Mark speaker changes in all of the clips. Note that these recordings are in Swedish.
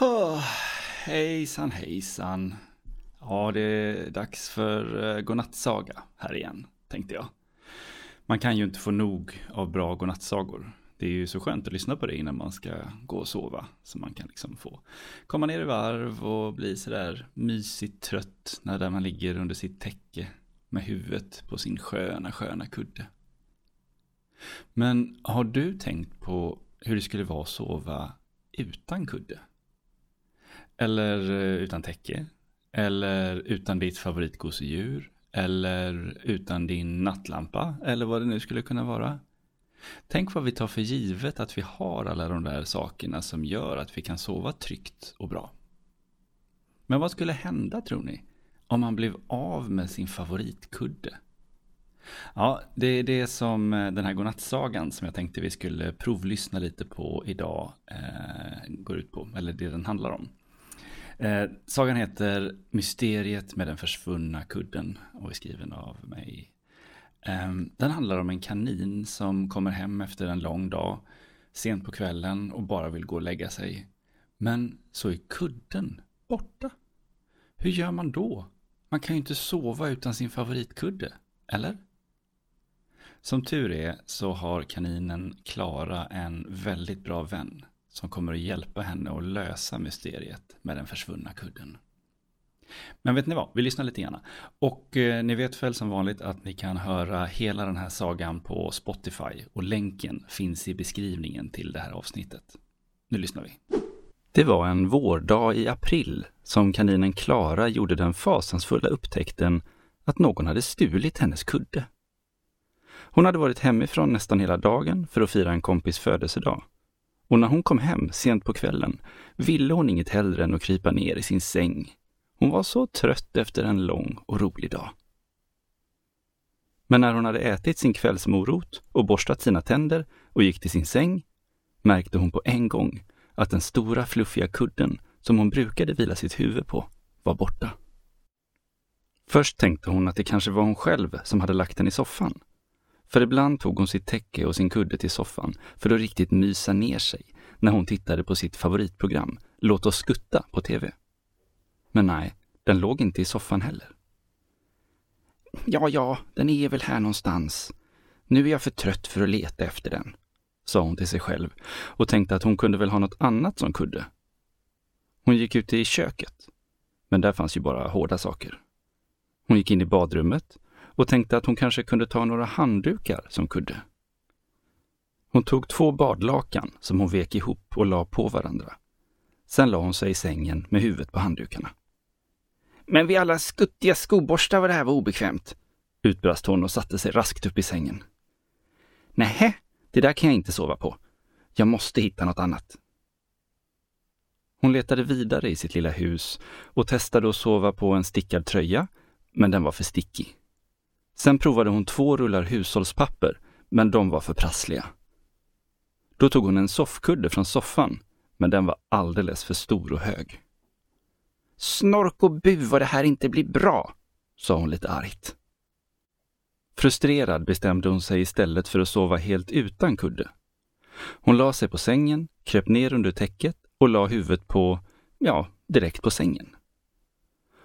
Speaker 1: Ah, hejsan hejsan. Ja, det är dags för eh, godnattsaga här igen, tänkte jag. Man kan ju inte få nog av bra godnattsagor. Det är ju så skönt att lyssna på det innan man ska gå och sova. Så man kan liksom få komma ner i varv och bli sådär mysigt trött när man ligger under sitt täcke med huvudet på sin sköna, sköna kudde. Men har du tänkt på hur det skulle vara att sova utan kudde? Eller eh, utan täcke? Eller utan ditt favoritgosedjur? Eller utan din nattlampa? Eller vad det nu skulle kunna vara. Tänk vad vi tar för givet att vi har alla de där sakerna som gör att vi kan sova tryggt och bra. Men vad skulle hända tror ni? Om man blev av med sin favoritkudde? Ja, det är det som eh, den här godnattsagan som jag tänkte vi skulle provlyssna lite på idag eh, går ut på, eller det den handlar om. Eh, sagan heter Mysteriet med den försvunna kudden och är skriven av mig. Eh, den handlar om en kanin som kommer hem efter en lång dag, sent på kvällen och bara vill gå och lägga sig. Men så är kudden borta. Hur gör man då? Man kan ju inte sova utan sin favoritkudde, eller? Som tur är så har kaninen Klara en väldigt bra vän som kommer att hjälpa henne att lösa mysteriet med den försvunna kudden. Men vet ni vad, vi lyssnar lite grann. Och eh, ni vet väl som vanligt att ni kan höra hela den här sagan på Spotify och länken finns i beskrivningen till det här avsnittet. Nu lyssnar vi. Det var en vårdag i april som kaninen Klara gjorde den fasansfulla upptäckten att någon hade stulit hennes kudde. Hon hade varit hemifrån nästan hela dagen för att fira en kompis födelsedag. Och när hon kom hem sent på kvällen ville hon inget hellre än att krypa ner i sin säng. Hon var så trött efter en lång och rolig dag. Men när hon hade ätit sin kvällsmorot och borstat sina tänder och gick till sin säng märkte hon på en gång att den stora fluffiga kudden som hon brukade vila sitt huvud på var borta. Först tänkte hon att det kanske var hon själv som hade lagt den i soffan. För ibland tog hon sitt täcke och sin kudde till soffan för att riktigt mysa ner sig när hon tittade på sitt favoritprogram Låt oss skutta på TV. Men nej, den låg inte i soffan heller. Ja, ja, den är väl här någonstans. Nu är jag för trött för att leta efter den, sa hon till sig själv och tänkte att hon kunde väl ha något annat som kudde. Hon gick ut i köket, men där fanns ju bara hårda saker. Hon gick in i badrummet och tänkte att hon kanske kunde ta några handdukar som kudde. Hon tog två badlakan som hon vek ihop och la på varandra. Sen la hon sig i sängen med huvudet på handdukarna. Men vid alla skuttiga skoborstar vad det här var obekvämt, utbrast hon och satte sig raskt upp i sängen. Nähä, det där kan jag inte sova på. Jag måste hitta något annat. Hon letade vidare i sitt lilla hus och testade att sova på en stickad tröja, men den var för stickig. Sen provade hon två rullar hushållspapper, men de var för prassliga. Då tog hon en soffkudde från soffan, men den var alldeles för stor och hög. Snork och bu vad det här inte blir bra, sa hon lite argt. Frustrerad bestämde hon sig istället för att sova helt utan kudde. Hon la sig på sängen, kröp ner under täcket och la huvudet på, ja, direkt på sängen.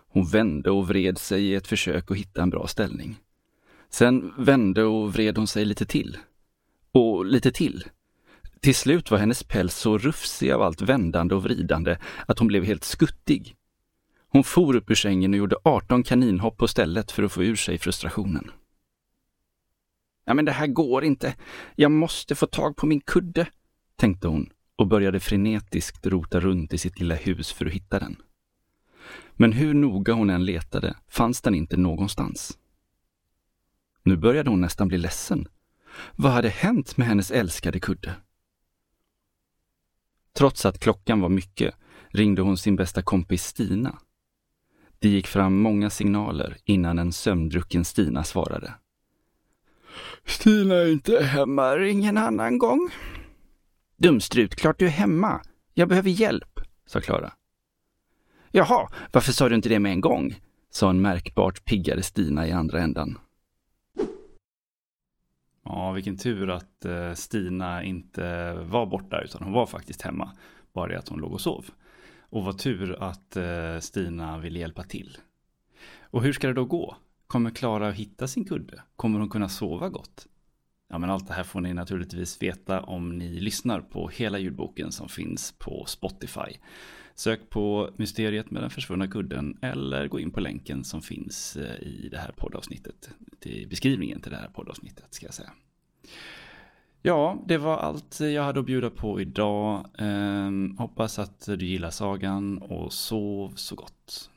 Speaker 1: Hon vände och vred sig i ett försök att hitta en bra ställning. Sen vände och vred hon sig lite till. Och lite till. Till slut var hennes päls så rufsig av allt vändande och vridande att hon blev helt skuttig. Hon for upp ur sängen och gjorde 18 kaninhopp på stället för att få ur sig frustrationen. Ja, men det här går inte. Jag måste få tag på min kudde, tänkte hon och började frenetiskt rota runt i sitt lilla hus för att hitta den. Men hur noga hon än letade fanns den inte någonstans. Nu började hon nästan bli ledsen. Vad hade hänt med hennes älskade kudde? Trots att klockan var mycket ringde hon sin bästa kompis Stina. Det gick fram många signaler innan en sömndrucken Stina svarade. Stina är inte hemma, ring en annan gång. Dumstrut, klart du är hemma. Jag behöver hjälp, sa Klara. Jaha, varför sa du inte det med en gång? sa en märkbart piggare Stina i andra ändan. Ja, vilken tur att eh, Stina inte var borta utan hon var faktiskt hemma. Bara det att hon låg och sov. Och vad tur att eh, Stina ville hjälpa till. Och hur ska det då gå? Kommer Klara att hitta sin kudde? Kommer hon kunna sova gott? Ja, men allt det här får ni naturligtvis veta om ni lyssnar på hela ljudboken som finns på Spotify. Sök på Mysteriet med den försvunna kudden eller gå in på länken som finns eh, i det här poddavsnittet. Till beskrivningen till det här poddavsnittet ska jag säga. Ja, det var allt jag hade att bjuda på idag. Eh, hoppas att du gillar sagan och sov så gott.